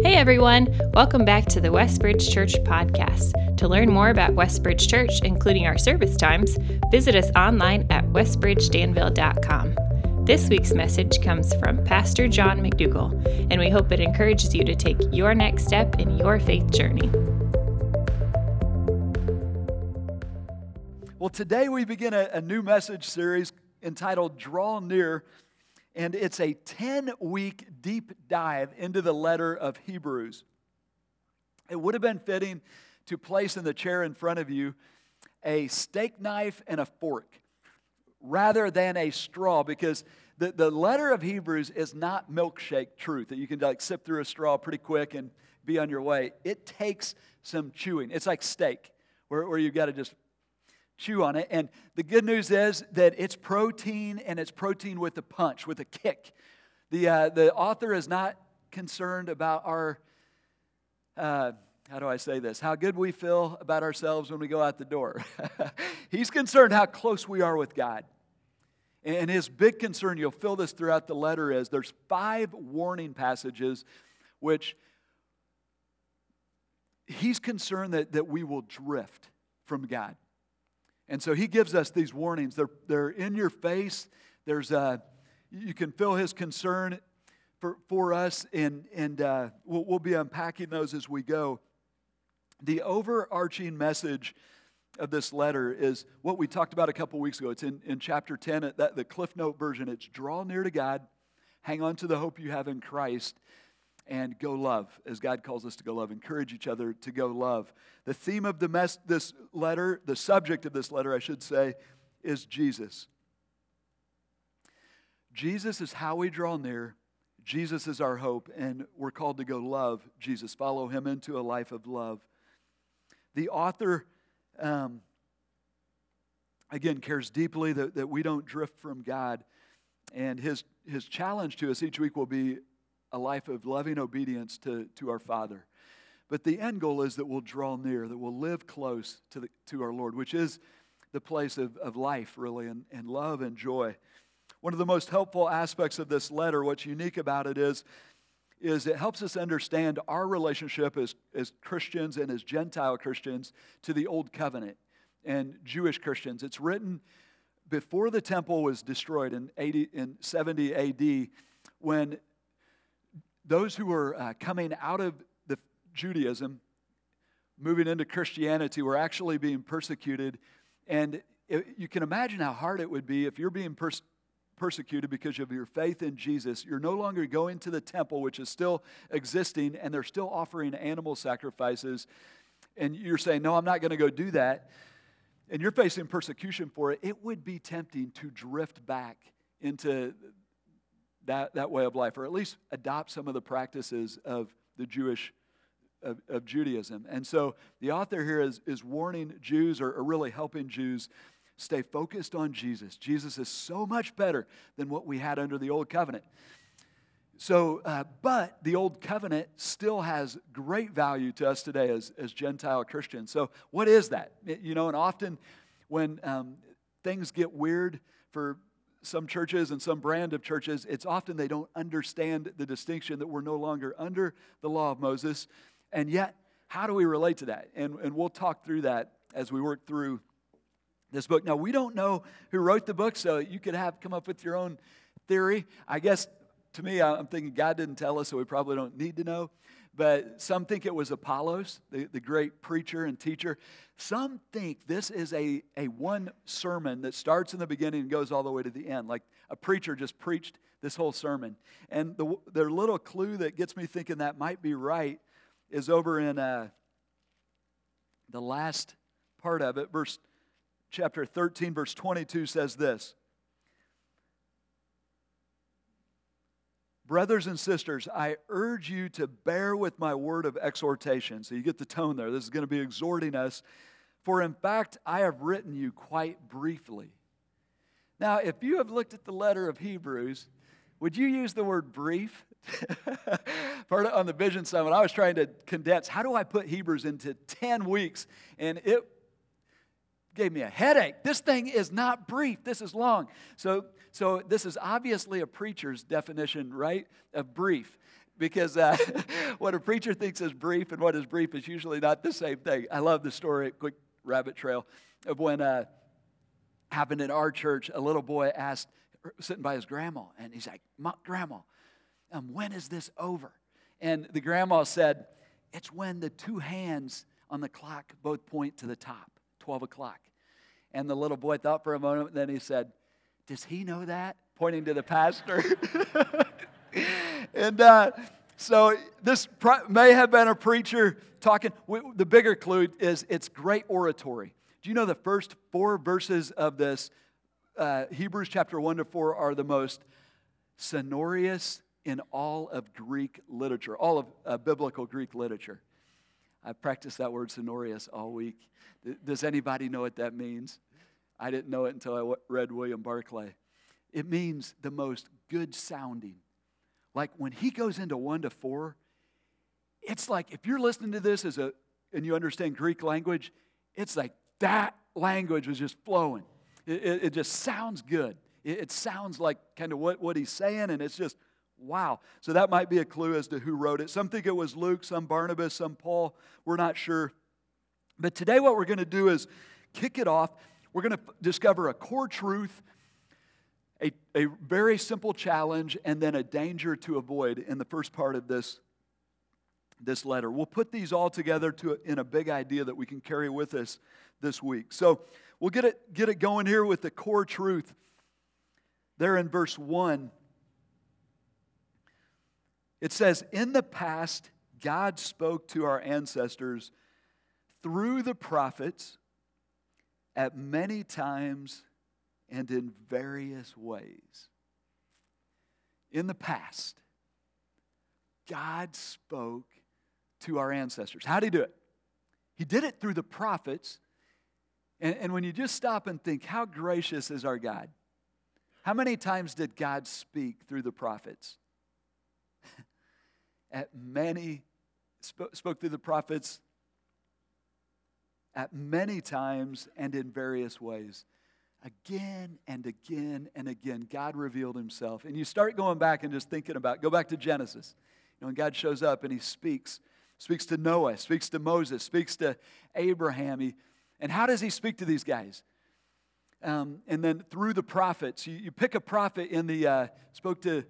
Hey everyone, welcome back to the Westbridge Church podcast. To learn more about Westbridge Church, including our service times, visit us online at westbridgedanville.com. This week's message comes from Pastor John McDougall, and we hope it encourages you to take your next step in your faith journey. Well, today we begin a, a new message series entitled Draw Near and it's a 10 week deep dive into the letter of Hebrews. It would have been fitting to place in the chair in front of you a steak knife and a fork rather than a straw because the, the letter of Hebrews is not milkshake truth that you can like sip through a straw pretty quick and be on your way. It takes some chewing. It's like steak where, where you've got to just chew on it. And the good news is that it's protein and it's protein with a punch, with a kick. The, uh, the author is not concerned about our, uh, how do I say this, how good we feel about ourselves when we go out the door. He's concerned how close we are with God. And his big concern, you'll feel this throughout the letter, is there's five warning passages which he's concerned that, that we will drift from God. And so he gives us these warnings. They're, they're in your face. There's a, you can feel his concern for, for us, and, and uh, we'll, we'll be unpacking those as we go. The overarching message of this letter is what we talked about a couple weeks ago. It's in, in chapter 10, that, the Cliff Note version. It's draw near to God, hang on to the hope you have in Christ, and go love as God calls us to go love. Encourage each other to go love. The theme of the mess, this letter, the subject of this letter, I should say, is Jesus. Jesus is how we draw near. Jesus is our hope, and we're called to go love Jesus, follow him into a life of love. The author, um, again, cares deeply that, that we don't drift from God. And his, his challenge to us each week will be a life of loving obedience to, to our Father. But the end goal is that we'll draw near, that we'll live close to, the, to our Lord, which is the place of, of life, really, and, and love and joy. One of the most helpful aspects of this letter, what's unique about it is, is it helps us understand our relationship as, as Christians and as Gentile Christians to the Old Covenant and Jewish Christians. It's written before the temple was destroyed in, 80, in 70 AD when those who were uh, coming out of the Judaism, moving into Christianity, were actually being persecuted. And it, you can imagine how hard it would be if you're being pers- persecuted because of your faith in Jesus. You're no longer going to the temple, which is still existing, and they're still offering animal sacrifices. And you're saying, No, I'm not going to go do that. And you're facing persecution for it. It would be tempting to drift back into that, that way of life, or at least adopt some of the practices of the Jewish of, of Judaism. And so the author here is, is warning Jews or, or really helping Jews stay focused on Jesus. Jesus is so much better than what we had under the old covenant. So, uh, but the old covenant still has great value to us today as, as Gentile Christians. So, what is that? You know, and often when um, things get weird for some churches and some brand of churches, it's often they don't understand the distinction that we're no longer under the law of Moses. And yet, how do we relate to that? And, and we'll talk through that as we work through this book. Now, we don't know who wrote the book, so you could have come up with your own theory. I guess to me, I'm thinking God didn't tell us, so we probably don't need to know but some think it was Apollos, the, the great preacher and teacher. Some think this is a, a one sermon that starts in the beginning and goes all the way to the end. Like a preacher just preached this whole sermon. And the, their little clue that gets me thinking that might be right is over in uh, the last part of it, verse chapter 13, verse 22 says this Brothers and sisters, I urge you to bear with my word of exhortation. So you get the tone there. This is going to be exhorting us. For in fact, I have written you quite briefly. Now, if you have looked at the letter of Hebrews, would you use the word brief? Part of, on the Vision Summit, I was trying to condense how do I put Hebrews into 10 weeks? And it gave me a headache. This thing is not brief, this is long. So, so this is obviously a preacher's definition, right, of brief. because uh, what a preacher thinks is brief and what is brief is usually not the same thing. I love the story, quick rabbit trail, of when uh, happened in our church. A little boy asked, sitting by his grandma, and he's like, "Grandma, um, when is this over?" And the grandma said, "It's when the two hands on the clock both point to the top, 12 o'clock." And the little boy thought for a moment, then he said, Does he know that? Pointing to the pastor. and uh, so this may have been a preacher talking. The bigger clue is it's great oratory. Do you know the first four verses of this uh, Hebrews chapter 1 to 4 are the most sonorous in all of Greek literature, all of uh, biblical Greek literature. I've practiced that word sonorous all week. Does anybody know what that means? I didn't know it until I read William Barclay. It means the most good sounding. Like when he goes into one to four, it's like if you're listening to this as a and you understand Greek language, it's like that language was just flowing. It, it, it just sounds good. It, it sounds like kind of what, what he's saying, and it's just wow. So that might be a clue as to who wrote it. Some think it was Luke, some Barnabas, some Paul. We're not sure. But today, what we're going to do is kick it off. We're going to discover a core truth, a, a very simple challenge, and then a danger to avoid in the first part of this, this letter. We'll put these all together to, in a big idea that we can carry with us this week. So we'll get it, get it going here with the core truth. There in verse 1, it says, In the past, God spoke to our ancestors through the prophets at many times and in various ways. In the past, God spoke to our ancestors. How did He do it? He did it through the prophets. And, and when you just stop and think, how gracious is our God? How many times did God speak through the prophets? at many, spoke, spoke through the prophets at many times and in various ways. Again and again and again, God revealed himself. And you start going back and just thinking about, go back to Genesis. You know, when God shows up and he speaks, speaks to Noah, speaks to Moses, speaks to Abraham. He, and how does he speak to these guys? Um, and then through the prophets, you, you pick a prophet in the, uh, spoke to,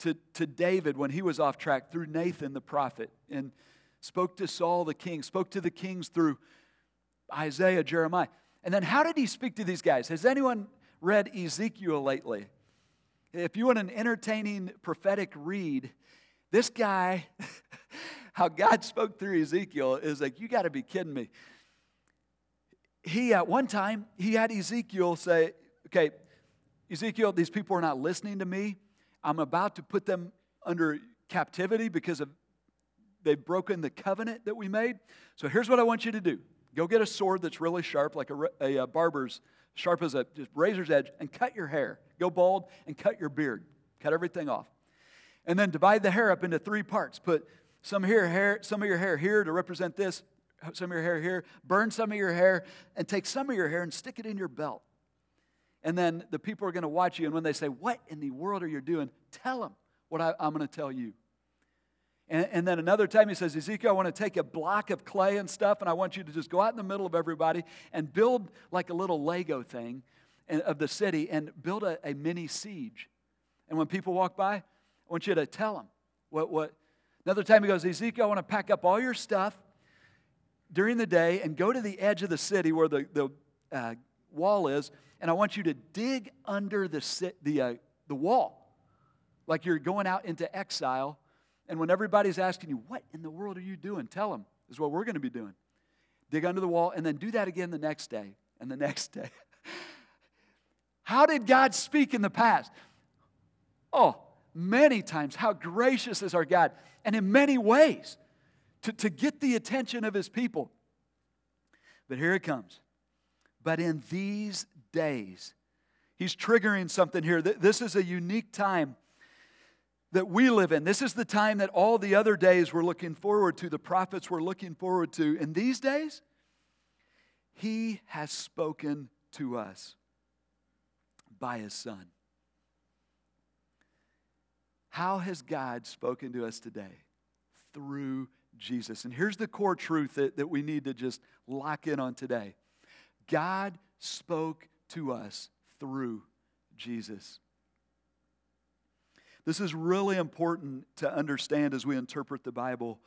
to, to David when he was off track, through Nathan the prophet. And spoke to Saul the king, spoke to the kings through Isaiah, Jeremiah. And then how did he speak to these guys? Has anyone read Ezekiel lately? If you want an entertaining prophetic read, this guy, how God spoke through Ezekiel is like, you got to be kidding me. He, at one time, he had Ezekiel say, okay, Ezekiel, these people are not listening to me. I'm about to put them under captivity because of they've broken the covenant that we made. So here's what I want you to do go get a sword that's really sharp, like a, a, a barber's, sharp as a razor's edge, and cut your hair. Go bald and cut your beard. Cut everything off. And then divide the hair up into three parts. Put some here, hair, some of your hair here to represent this, some of your hair here. Burn some of your hair, and take some of your hair and stick it in your belt. And then the people are going to watch you, and when they say, What in the world are you doing? Tell them what I, I'm going to tell you. And, and, then another time he says, Ezekiel, I want to take a block of clay and stuff, and I want you to just go out in the middle of everybody and build like a little Lego thing of the city and build a, a mini siege. And when people walk by, I want you to tell them what, what. Another time he goes, Ezekiel, I want to pack up all your stuff during the day and go to the edge of the city where the, the uh, wall is, and I want you to dig under the, the, uh, the wall, like you're going out into exile and when everybody's asking you, what in the world are you doing? Tell them, is what we're going to be doing. Dig under the wall and then do that again the next day and the next day. How did God speak in the past? Oh, many times. How gracious is our God. And in many ways to, to get the attention of his people. But here it comes. But in these days, he's triggering something here. This is a unique time that we live in. This is the time that all the other days we're looking forward to, the prophets were looking forward to. In these days, He has spoken to us by His Son. How has God spoken to us today? Through Jesus. And here's the core truth that, that we need to just lock in on today God spoke to us through Jesus. This is really important to understand as we interpret the Bible.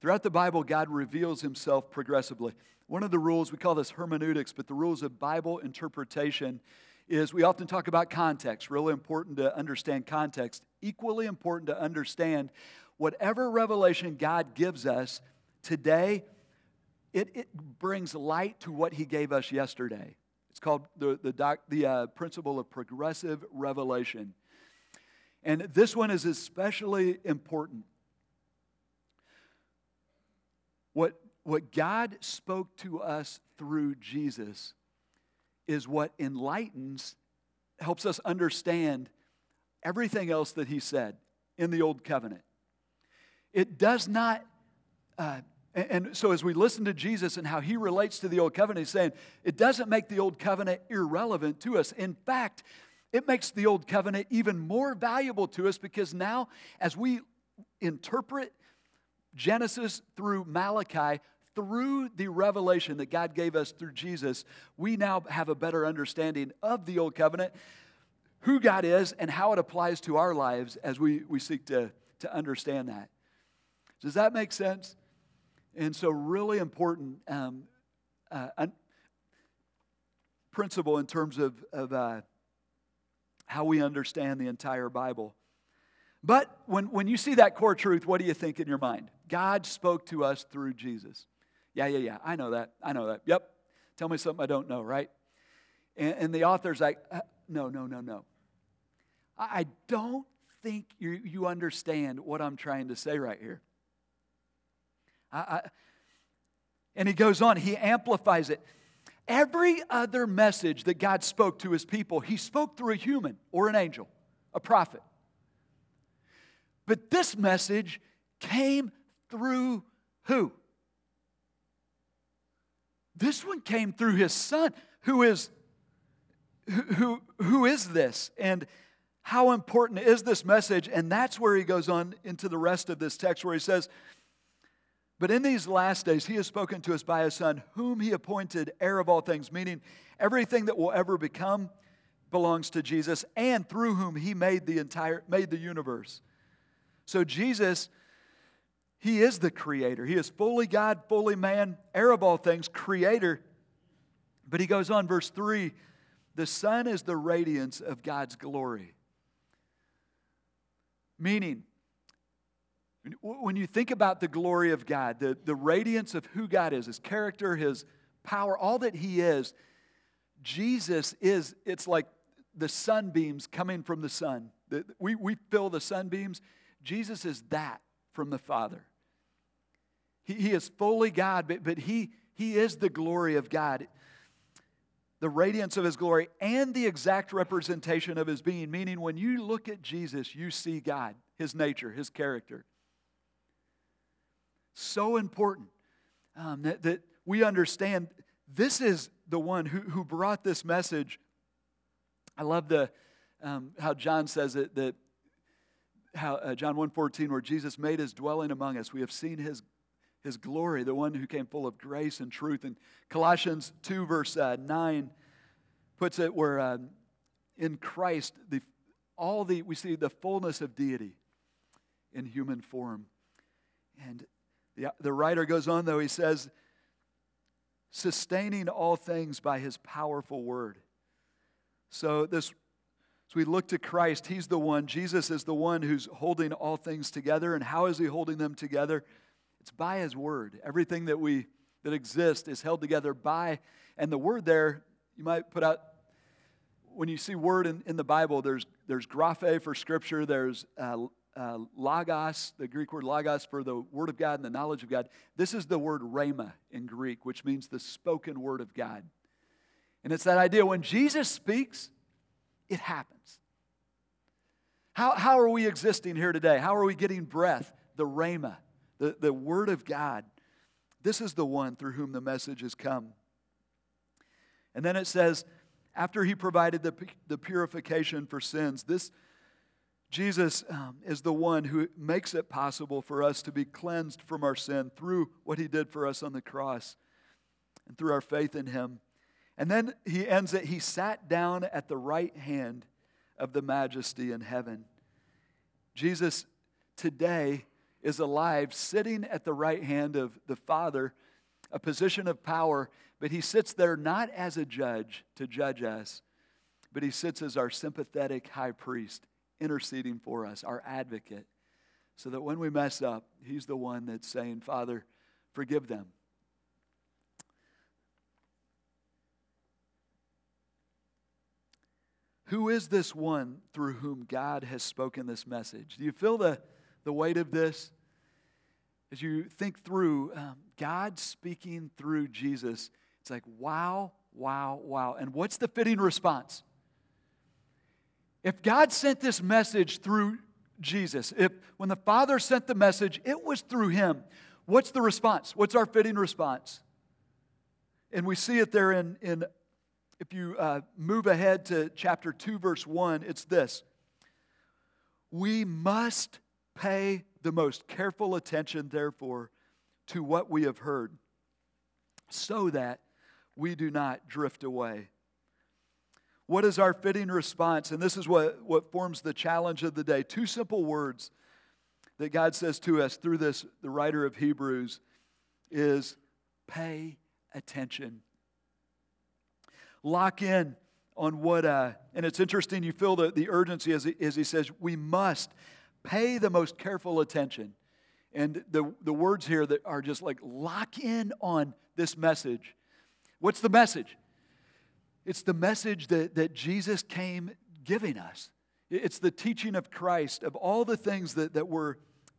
Throughout the Bible, God reveals himself progressively. One of the rules, we call this hermeneutics, but the rules of Bible interpretation is we often talk about context, really important to understand context. Equally important to understand whatever revelation God gives us today, it, it brings light to what he gave us yesterday. It's called the, the, doc, the uh, principle of progressive revelation. And this one is especially important. What, what God spoke to us through Jesus is what enlightens, helps us understand everything else that He said in the Old Covenant. It does not, uh, and so as we listen to Jesus and how He relates to the Old Covenant, He's saying it doesn't make the Old Covenant irrelevant to us. In fact, it makes the Old Covenant even more valuable to us because now, as we interpret Genesis through Malachi, through the revelation that God gave us through Jesus, we now have a better understanding of the Old Covenant, who God is, and how it applies to our lives as we, we seek to, to understand that. Does that make sense? And so, really important um, uh, principle in terms of, of uh, how we understand the entire Bible. But when, when you see that core truth, what do you think in your mind? God spoke to us through Jesus. Yeah, yeah, yeah. I know that. I know that. Yep. Tell me something I don't know, right? And, and the author's like, uh, no, no, no, no. I, I don't think you, you understand what I'm trying to say right here. I, I, and he goes on, he amplifies it. Every other message that God spoke to his people, he spoke through a human or an angel, a prophet. But this message came through who? This one came through his son, who is who, who, is this? And how important is this message? And that's where he goes on into the rest of this text where he says, but in these last days, he has spoken to us by his Son, whom he appointed heir of all things, meaning everything that will ever become belongs to Jesus, and through whom he made the entire made the universe. So Jesus, he is the creator. He is fully God, fully man, heir of all things, creator. But he goes on, verse 3 the Son is the radiance of God's glory. Meaning, when you think about the glory of God, the, the radiance of who God is, his character, his power, all that he is, Jesus is, it's like the sunbeams coming from the sun. We, we feel the sunbeams. Jesus is that from the Father. He, he is fully God, but, but he, he is the glory of God, the radiance of his glory, and the exact representation of his being. Meaning, when you look at Jesus, you see God, his nature, his character. So important um, that, that we understand this is the one who, who brought this message. I love the, um, how John says it, that how uh, John 1.14, where Jesus made his dwelling among us. We have seen his, his glory, the one who came full of grace and truth. And Colossians 2, verse uh, 9 puts it where uh, in Christ, the, all the, we see the fullness of deity in human form. And the, the writer goes on, though, he says, sustaining all things by his powerful word. So, this, as we look to Christ, he's the one, Jesus is the one who's holding all things together. And how is he holding them together? It's by his word. Everything that we that exists is held together by, and the word there, you might put out when you see word in, in the Bible, there's there's graphe for scripture, there's uh, uh, logos, the Greek word logos for the Word of God and the knowledge of God. This is the word rhema in Greek, which means the spoken Word of God. And it's that idea when Jesus speaks, it happens. How, how are we existing here today? How are we getting breath? The rhema, the, the Word of God. This is the one through whom the message has come. And then it says, after he provided the, the purification for sins, this Jesus um, is the one who makes it possible for us to be cleansed from our sin through what he did for us on the cross and through our faith in him. And then he ends it, he sat down at the right hand of the majesty in heaven. Jesus today is alive, sitting at the right hand of the Father, a position of power, but he sits there not as a judge to judge us, but he sits as our sympathetic high priest, interceding for us, our advocate, so that when we mess up, he's the one that's saying, Father, forgive them. Who is this one through whom God has spoken this message? Do you feel the, the weight of this? As you think through um, God speaking through Jesus, it's like, wow, wow, wow. And what's the fitting response? If God sent this message through Jesus, if when the Father sent the message, it was through him, what's the response? What's our fitting response? And we see it there in, in if you uh, move ahead to chapter 2, verse 1, it's this We must pay the most careful attention, therefore, to what we have heard, so that we do not drift away. What is our fitting response? And this is what, what forms the challenge of the day. Two simple words that God says to us through this, the writer of Hebrews, is pay attention lock in on what, uh, and it's interesting, you feel the, the urgency as he, as he says, we must pay the most careful attention. And the, the words here that are just like lock in on this message. What's the message? It's the message that, that Jesus came giving us. It's the teaching of Christ, of all the things that, that we're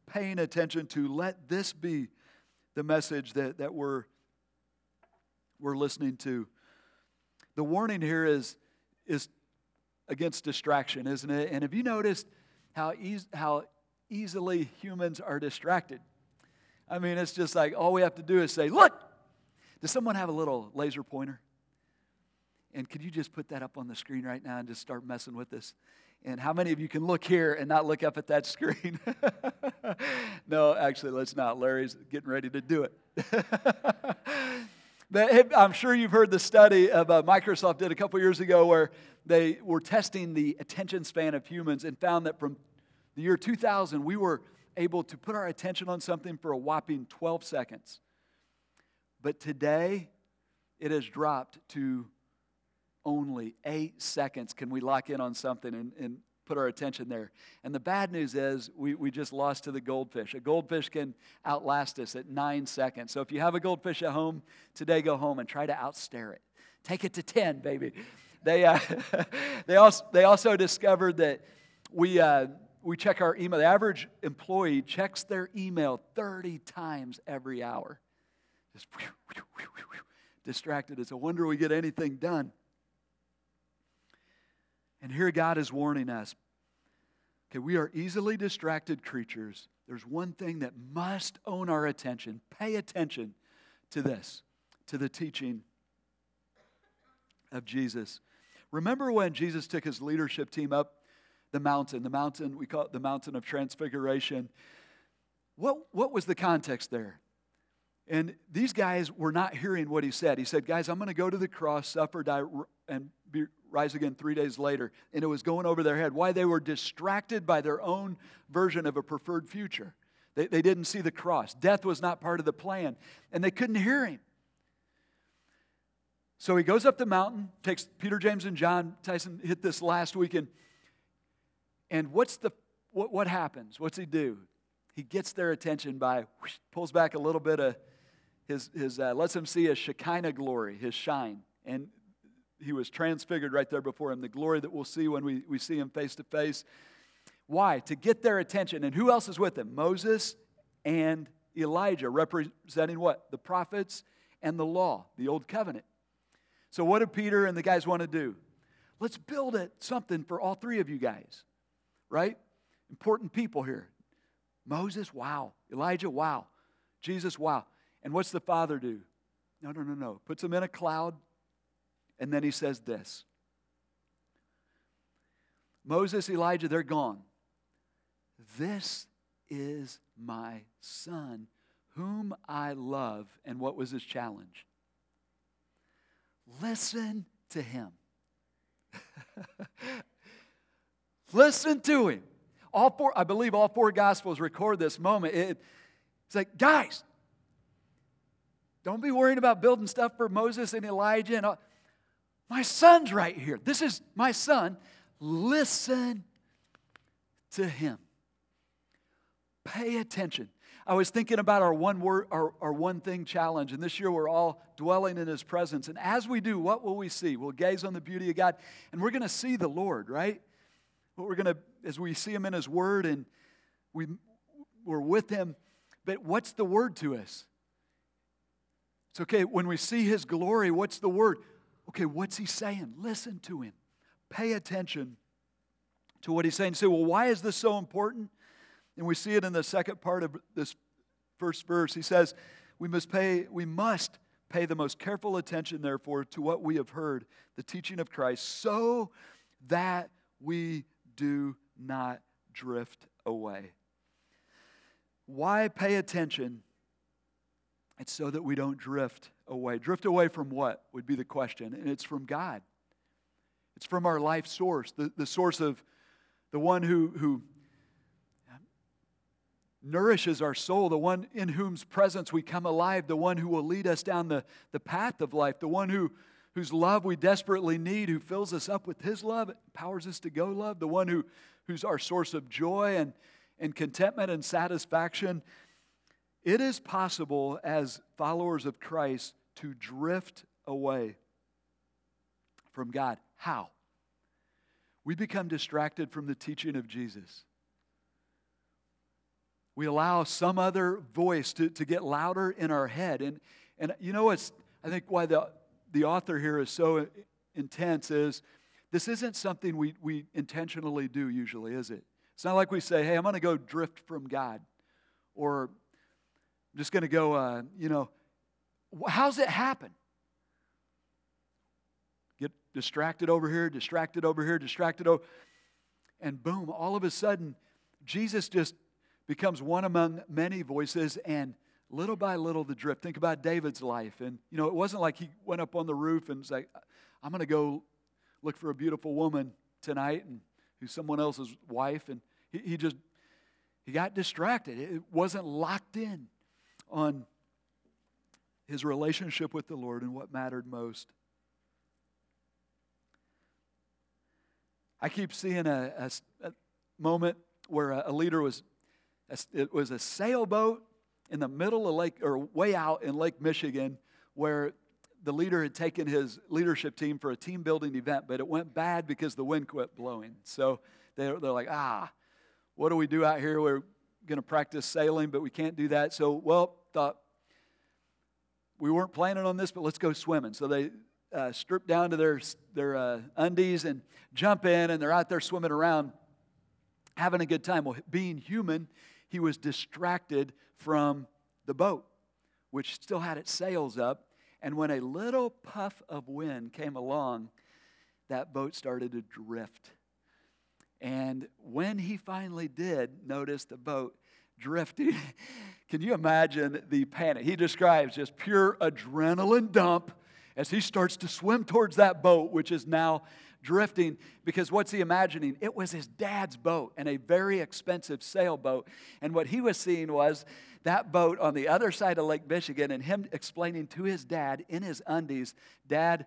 paying attention to. Let this be the message that, that we're, we're listening to. The warning here is, is against distraction, isn't it? And have you noticed how, eas- how easily humans are distracted? I mean, it's just like all we have to do is say, Look! Does someone have a little laser pointer? And could you just put that up on the screen right now and just start messing with this? And how many of you can look here and not look up at that screen? no, actually, let's not. Larry's getting ready to do it. I'm sure you've heard the study of uh, Microsoft did a couple years ago where they were testing the attention span of humans and found that from the year 2000, we were able to put our attention on something for a whopping 12 seconds. But today, it has dropped to only eight seconds. Can we lock in on something and, and put our attention there. And the bad news is we, we just lost to the goldfish. A goldfish can outlast us at nine seconds. So if you have a goldfish at home, today go home and try to outstare it. Take it to 10, baby. They, uh, they, also, they also discovered that we, uh, we check our email. The average employee checks their email 30 times every hour. Just distracted. It's a wonder we get anything done. And here God is warning us okay, we are easily distracted creatures. There's one thing that must own our attention. Pay attention to this, to the teaching of Jesus. Remember when Jesus took his leadership team up the mountain, the mountain, we call it the mountain of transfiguration. What, what was the context there? And these guys were not hearing what he said. He said, Guys, I'm going to go to the cross, suffer, die, and be rise again three days later. And it was going over their head. Why? They were distracted by their own version of a preferred future. They, they didn't see the cross. Death was not part of the plan, and they couldn't hear him. So he goes up the mountain, takes Peter, James, and John. Tyson hit this last weekend. And what's the what, what happens? What's he do? He gets their attention by whoosh, pulls back a little bit of his, his uh, lets them see his Shekinah glory, his shine. And he was transfigured right there before him, the glory that we'll see when we, we see him face to face. Why? To get their attention. And who else is with him? Moses and Elijah, representing what? The prophets and the law, the old covenant. So, what do Peter and the guys want to do? Let's build it something for all three of you guys, right? Important people here. Moses, wow. Elijah, wow. Jesus, wow. And what's the Father do? No, no, no, no. Puts them in a cloud, and then he says this Moses, Elijah, they're gone. This is my son, whom I love. And what was his challenge? Listen to him. Listen to him. All four, I believe all four gospels record this moment. It, it's like, guys, don't be worrying about building stuff for Moses and Elijah. And all. My son's right here. This is my son. Listen to him. Pay attention. I was thinking about our one word, our, our one thing challenge, and this year we're all dwelling in his presence. And as we do, what will we see? We'll gaze on the beauty of God, and we're going to see the Lord, right? What we're going to, as we see him in his word and we, we're with him, but what's the word to us? It's okay, when we see his glory, what's the word? Okay, what's he saying? Listen to him. Pay attention to what he's saying. say, well, why is this so important? And we see it in the second part of this first verse. He says, we must pay, we must pay the most careful attention, therefore, to what we have heard, the teaching of Christ, so that we do not drift away. Why pay attention? It's so that we don't drift away. Drift away from what would be the question? And it's from God. It's from our life source, the, the source of the one who, who nourishes our soul, the one in whose presence we come alive, the one who will lead us down the, the path of life, the one who, whose love we desperately need, who fills us up with his love, powers us to go love, the one who, who's our source of joy and, and contentment and satisfaction. It is possible as followers of Christ to drift away from God. How? We become distracted from the teaching of Jesus. We allow some other voice to, to get louder in our head. And, and you know what's, I think why the, the author here is so intense is this isn't something we, we intentionally do usually, is it? It's not like we say, hey, I'm going to go drift from God. Or I'm just going to go, uh, you know, how's it happen? Get distracted over here, distracted over here, distracted over. And boom, all of a sudden, Jesus just becomes one among many voices and little by little the drift think about david's life and you know it wasn't like he went up on the roof and said i'm going to go look for a beautiful woman tonight and who's someone else's wife and he, he just he got distracted it wasn't locked in on his relationship with the lord and what mattered most i keep seeing a, a, a moment where a, a leader was it was a sailboat in the middle of Lake, or way out in Lake Michigan, where the leader had taken his leadership team for a team building event, but it went bad because the wind quit blowing. So they're, they're like, ah, what do we do out here? We're going to practice sailing, but we can't do that. So, well, thought we weren't planning on this, but let's go swimming. So they uh, strip down to their, their uh, undies and jump in, and they're out there swimming around, having a good time. Well, being human, he was distracted from the boat, which still had its sails up. And when a little puff of wind came along, that boat started to drift. And when he finally did notice the boat drifting, can you imagine the panic? He describes just pure adrenaline dump as he starts to swim towards that boat, which is now drifting because what's he imagining? It was his dad's boat and a very expensive sailboat. And what he was seeing was that boat on the other side of Lake Michigan and him explaining to his dad in his undies, Dad,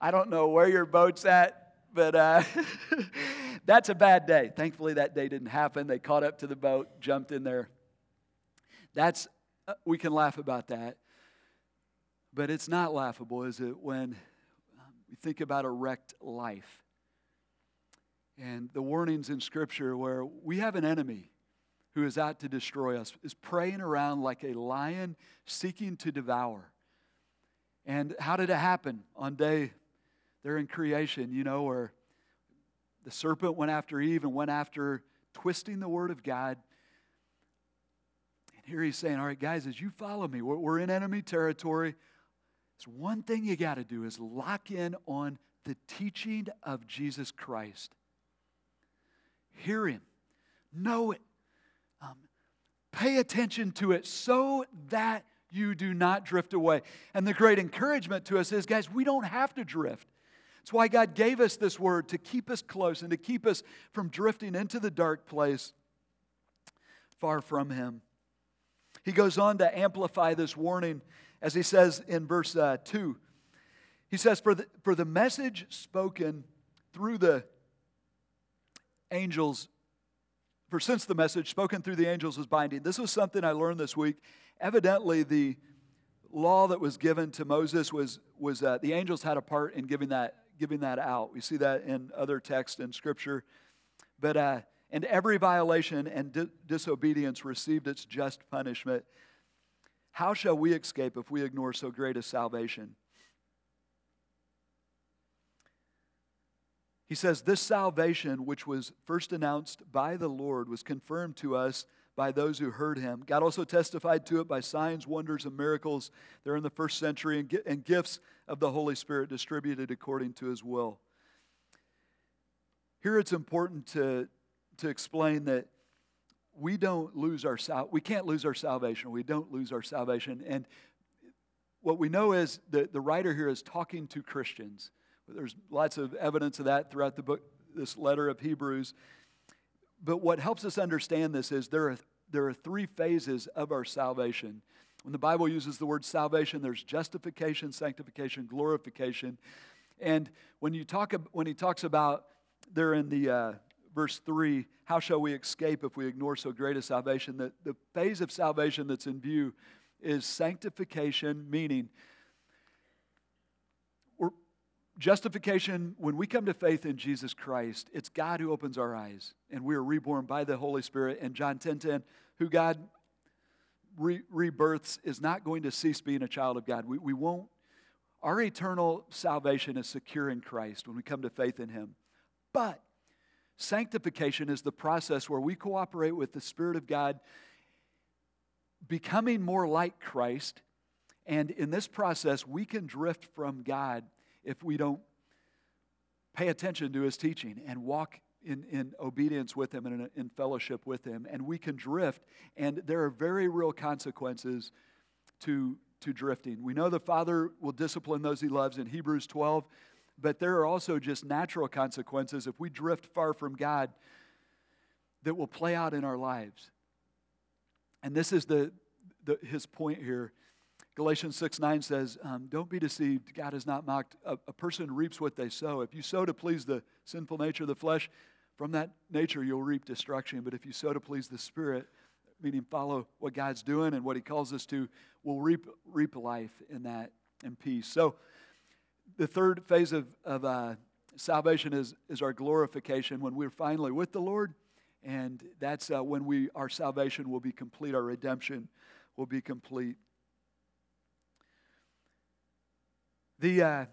I don't know where your boat's at, but uh, that's a bad day. Thankfully, that day didn't happen. They caught up to the boat, jumped in there. That's, uh, we can laugh about that. But it's not laughable, is it, when we think about a wrecked life. And the warnings in Scripture where we have an enemy who is out to destroy us, is praying around like a lion seeking to devour. And how did it happen on day there in creation, you know, where the serpent went after Eve and went after twisting the word of God. And here he's saying, All right, guys, as you follow me, we're in enemy territory. It's one thing you got to do is lock in on the teaching of Jesus Christ. Hear him, know it, um, Pay attention to it so that you do not drift away. And the great encouragement to us is, guys, we don't have to drift. That's why God gave us this word to keep us close and to keep us from drifting into the dark place far from Him. He goes on to amplify this warning as he says in verse uh, 2. He says, for the, for the message spoken through the angels for since the message spoken through the angels was binding. This was something I learned this week. Evidently, the law that was given to Moses was, was uh, the angels had a part in giving that, giving that out. We see that in other texts in Scripture. But, uh, and every violation and di- disobedience received its just punishment. How shall we escape if we ignore so great a salvation? He says, This salvation, which was first announced by the Lord, was confirmed to us by those who heard him. God also testified to it by signs, wonders, and miracles there in the first century and gifts of the Holy Spirit distributed according to his will. Here it's important to, to explain that we don't lose our sal- we can't lose our salvation. We don't lose our salvation. And what we know is that the writer here is talking to Christians. There's lots of evidence of that throughout the book, this letter of Hebrews. But what helps us understand this is there are, there are three phases of our salvation. When the Bible uses the word salvation, there's justification, sanctification, glorification. And when, you talk, when he talks about there in the uh, verse 3, how shall we escape if we ignore so great a salvation? The, the phase of salvation that's in view is sanctification, meaning Justification, when we come to faith in Jesus Christ, it's God who opens our eyes, and we are reborn by the Holy Spirit. And John 10 10, who God re- rebirths is not going to cease being a child of God. We, we won't, our eternal salvation is secure in Christ when we come to faith in Him. But sanctification is the process where we cooperate with the Spirit of God, becoming more like Christ. And in this process, we can drift from God if we don't pay attention to his teaching and walk in, in obedience with him and in, in fellowship with him. And we can drift, and there are very real consequences to, to drifting. We know the Father will discipline those he loves in Hebrews 12, but there are also just natural consequences if we drift far from God that will play out in our lives. And this is the, the his point here Galatians 6 9 says, um, Don't be deceived. God is not mocked. A, a, person reaps what they sow. If you sow to please the sinful nature of the flesh, from that nature you'll reap destruction. But if you sow to please the Spirit, meaning follow what God's doing and what He calls us to, we'll reap, reap life in that and peace. So, the third phase of, of uh, salvation is, is our glorification when we're finally with the Lord. And that's uh, when we, our salvation will be complete, our redemption will be complete. The, uh,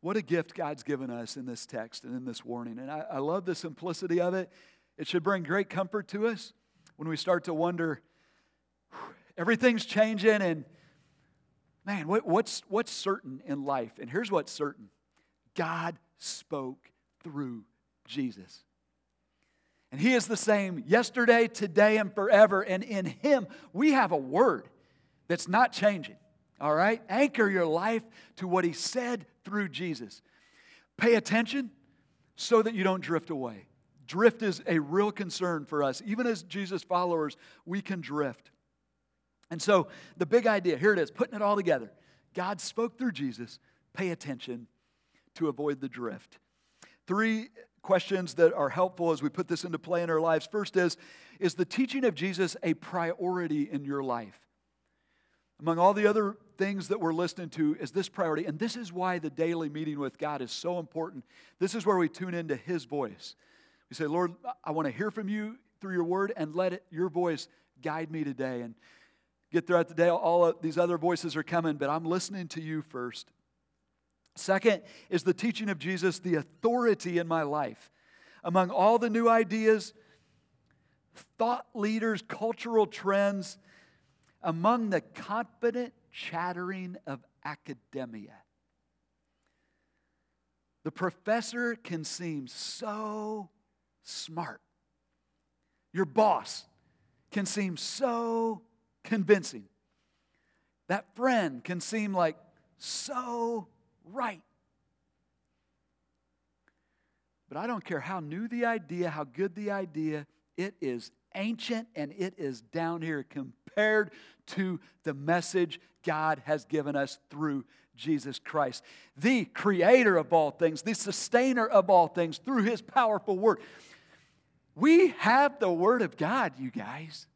what a gift God's given us in this text and in this warning. And I, I love the simplicity of it. It should bring great comfort to us when we start to wonder everything's changing and man, what, what's, what's certain in life? And here's what's certain God spoke through Jesus. And He is the same yesterday, today, and forever. And in Him, we have a word that's not changing. All right? Anchor your life to what he said through Jesus. Pay attention so that you don't drift away. Drift is a real concern for us. Even as Jesus followers, we can drift. And so, the big idea here it is putting it all together. God spoke through Jesus. Pay attention to avoid the drift. Three questions that are helpful as we put this into play in our lives. First is Is the teaching of Jesus a priority in your life? among all the other things that we're listening to, is this priority. And this is why the daily meeting with God is so important. This is where we tune into His voice. We say, Lord, I want to hear from you through your word and let it, your voice guide me today. And get throughout the day, all of these other voices are coming, but I'm listening to you first. Second is the teaching of Jesus, the authority in my life. Among all the new ideas, thought leaders, cultural trends, among the confident chattering of academia. The professor can seem so smart, your boss can seem so convincing. That friend can seem like so right. But I don't care how new the idea, how good the idea, it is ancient and it is down here compared to the message God has given us through Jesus Christ, the creator of all things, the sustainer of all things through his powerful word. We have the word of God, you guys.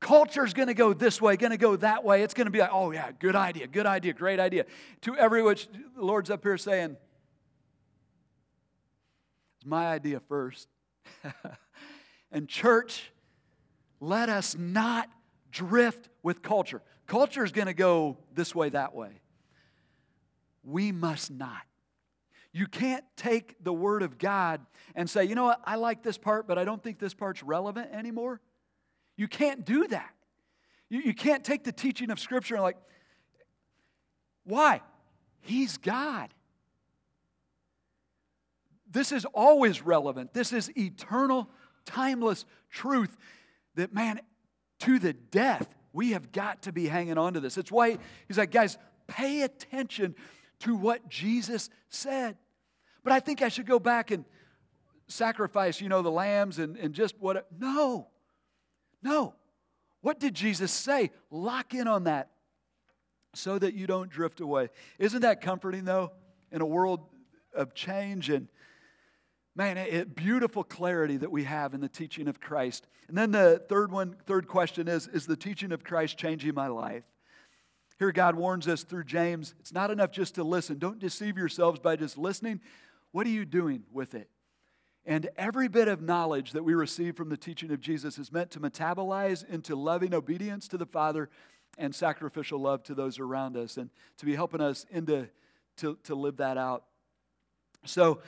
Culture's going to go this way, going to go that way. It's going to be like, oh, yeah, good idea, good idea, great idea. To every which the Lord's up here saying, it's my idea first. and, church, let us not drift with culture. Culture is going to go this way, that way. We must not. You can't take the Word of God and say, you know what, I like this part, but I don't think this part's relevant anymore. You can't do that. You, you can't take the teaching of Scripture and, like, why? He's God. This is always relevant. This is eternal, timeless truth that, man, to the death, we have got to be hanging on to this. It's why he's like, guys, pay attention to what Jesus said. But I think I should go back and sacrifice, you know, the lambs and, and just what. No. No. What did Jesus say? Lock in on that so that you don't drift away. Isn't that comforting, though, in a world of change and man, it, beautiful clarity that we have in the teaching of Christ. And then the third one, third question is Is the teaching of Christ changing my life? Here, God warns us through James it's not enough just to listen. Don't deceive yourselves by just listening. What are you doing with it? And every bit of knowledge that we receive from the teaching of Jesus is meant to metabolize into loving obedience to the Father and sacrificial love to those around us and to be helping us into to, to live that out. So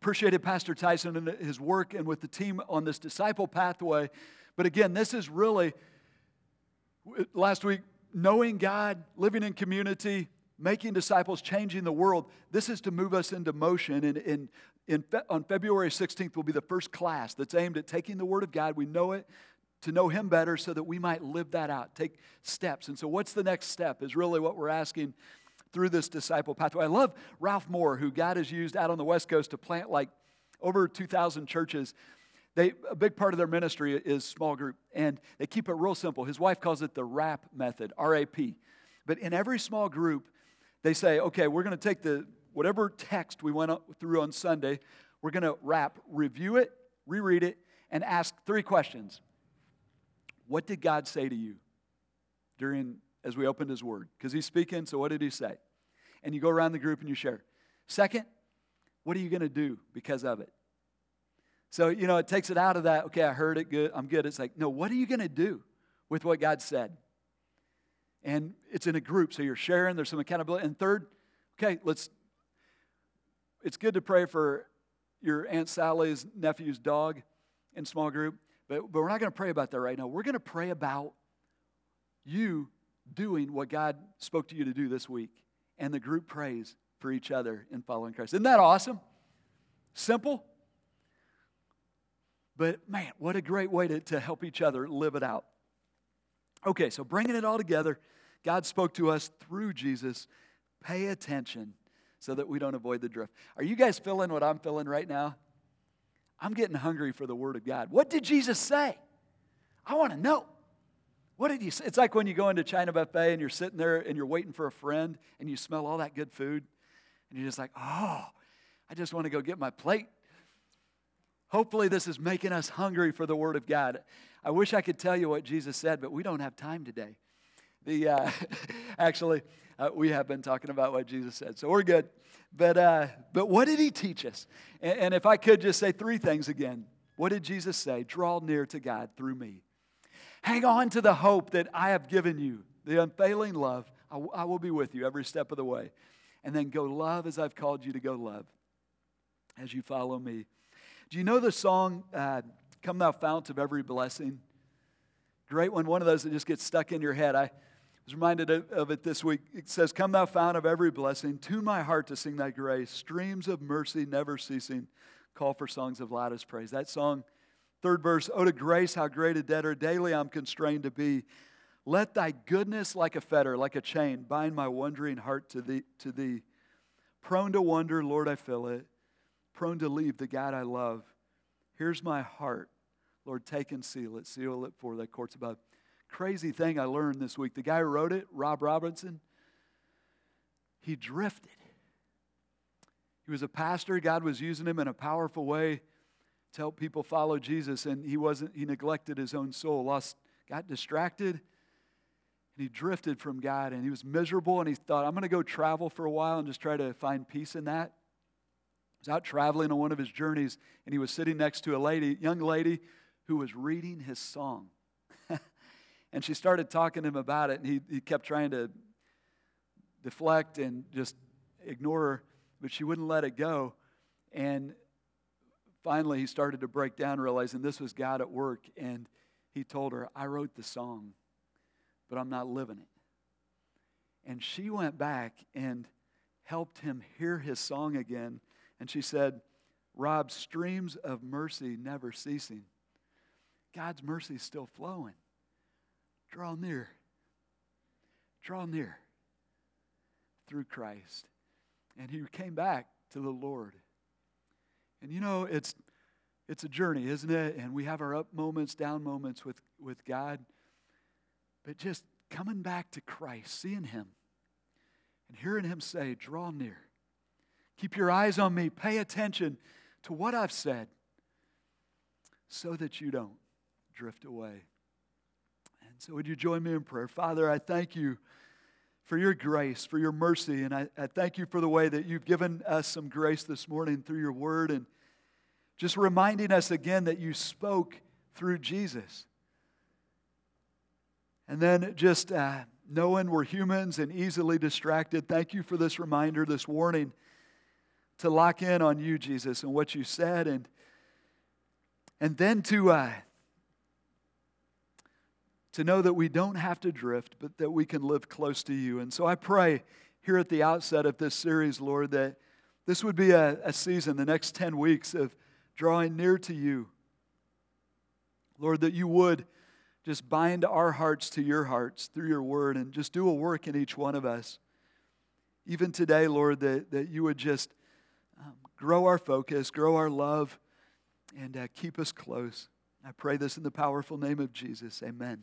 appreciated Pastor Tyson and his work and with the team on this disciple pathway. But again, this is really last week, knowing God, living in community, making disciples, changing the world. This is to move us into motion. And, and in, on February 16th will be the first class that's aimed at taking the Word of God. We know it to know Him better so that we might live that out, take steps. And so, what's the next step is really what we're asking through this disciple pathway. I love Ralph Moore, who God has used out on the West Coast to plant like over 2,000 churches. They, a big part of their ministry is small group, and they keep it real simple. His wife calls it the RAP method, R A P. But in every small group, they say, okay, we're going to take the whatever text we went through on Sunday, we're going to wrap, review it, reread it, and ask three questions. What did God say to you during as we opened His Word? Because He's speaking. So what did He say? And you go around the group and you share. Second, what are you going to do because of it? So you know it takes it out of that. Okay, I heard it. Good. I'm good. It's like no. What are you going to do with what God said? And it's in a group, so you're sharing. There's some accountability. And third, okay, let's it's good to pray for your Aunt Sally's nephew's dog in small group, but, but we're not going to pray about that right now. We're going to pray about you doing what God spoke to you to do this week. And the group prays for each other in following Christ. Isn't that awesome? Simple. But man, what a great way to, to help each other live it out. Okay, so bringing it all together, God spoke to us through Jesus. Pay attention so that we don't avoid the drift. Are you guys feeling what I'm feeling right now? I'm getting hungry for the Word of God. What did Jesus say? I want to know. What did you say? It's like when you go into China buffet and you're sitting there and you're waiting for a friend and you smell all that good food and you're just like, oh, I just want to go get my plate. Hopefully, this is making us hungry for the Word of God. I wish I could tell you what Jesus said, but we don't have time today. The uh, actually, uh, we have been talking about what Jesus said, so we're good. But, uh, but what did he teach us? And, and if I could just say three things again. What did Jesus say? Draw near to God through me. Hang on to the hope that I have given you, the unfailing love. I, w- I will be with you every step of the way. And then go love as I've called you to go love as you follow me. Do you know the song, uh, Come Thou Fount of Every Blessing? Great one, one of those that just gets stuck in your head. I was reminded of it this week. It says, Come thou fount of every blessing, tune my heart to sing thy grace, streams of mercy never ceasing, call for songs of loudest praise. That song, third verse, Oh, to grace, how great a debtor daily I'm constrained to be. Let thy goodness like a fetter, like a chain, bind my wandering heart to thee. To thee. Prone to wonder, Lord, I fill it. Prone to leave the God I love. Here's my heart. Lord, take and seal it. Seal it for thy courts above. Crazy thing I learned this week. The guy who wrote it, Rob Robinson, he drifted. He was a pastor. God was using him in a powerful way to help people follow Jesus, and he wasn't, he neglected his own soul, lost, got distracted, and he drifted from God, and he was miserable, and he thought, I'm to go travel for a while and just try to find peace in that. He was out traveling on one of his journeys, and he was sitting next to a lady, young lady, who was reading his song. and she started talking to him about it, and he, he kept trying to deflect and just ignore her, but she wouldn't let it go. And finally, he started to break down, realizing this was God at work. And he told her, I wrote the song, but I'm not living it. And she went back and helped him hear his song again. And she said, Rob, streams of mercy never ceasing. God's mercy is still flowing. Draw near. Draw near through Christ. And he came back to the Lord. And you know, it's it's a journey, isn't it? And we have our up moments, down moments with, with God. But just coming back to Christ, seeing him, and hearing him say, Draw near. Keep your eyes on me. Pay attention to what I've said so that you don't drift away. And so, would you join me in prayer? Father, I thank you for your grace, for your mercy. And I, I, thank you for the way that you've given us some grace this morning through your word and just reminding us again that you spoke through Jesus. And then just uh, knowing we're humans and easily distracted, thank you for this reminder, this warning to lock in on you, Jesus, and what you said. And, and then to. Uh, to know that we don't have to drift, but that we can live close to you. And so I pray here at the outset of this series, Lord, that this would be a, a season, the next 10 weeks of drawing near to you. Lord, that you would just bind our hearts to your hearts through your word and just do a work in each one of us. Even today, Lord, that, that you would just um, grow our focus, grow our love, and uh, keep us close. I pray this in the powerful name of Jesus. Amen.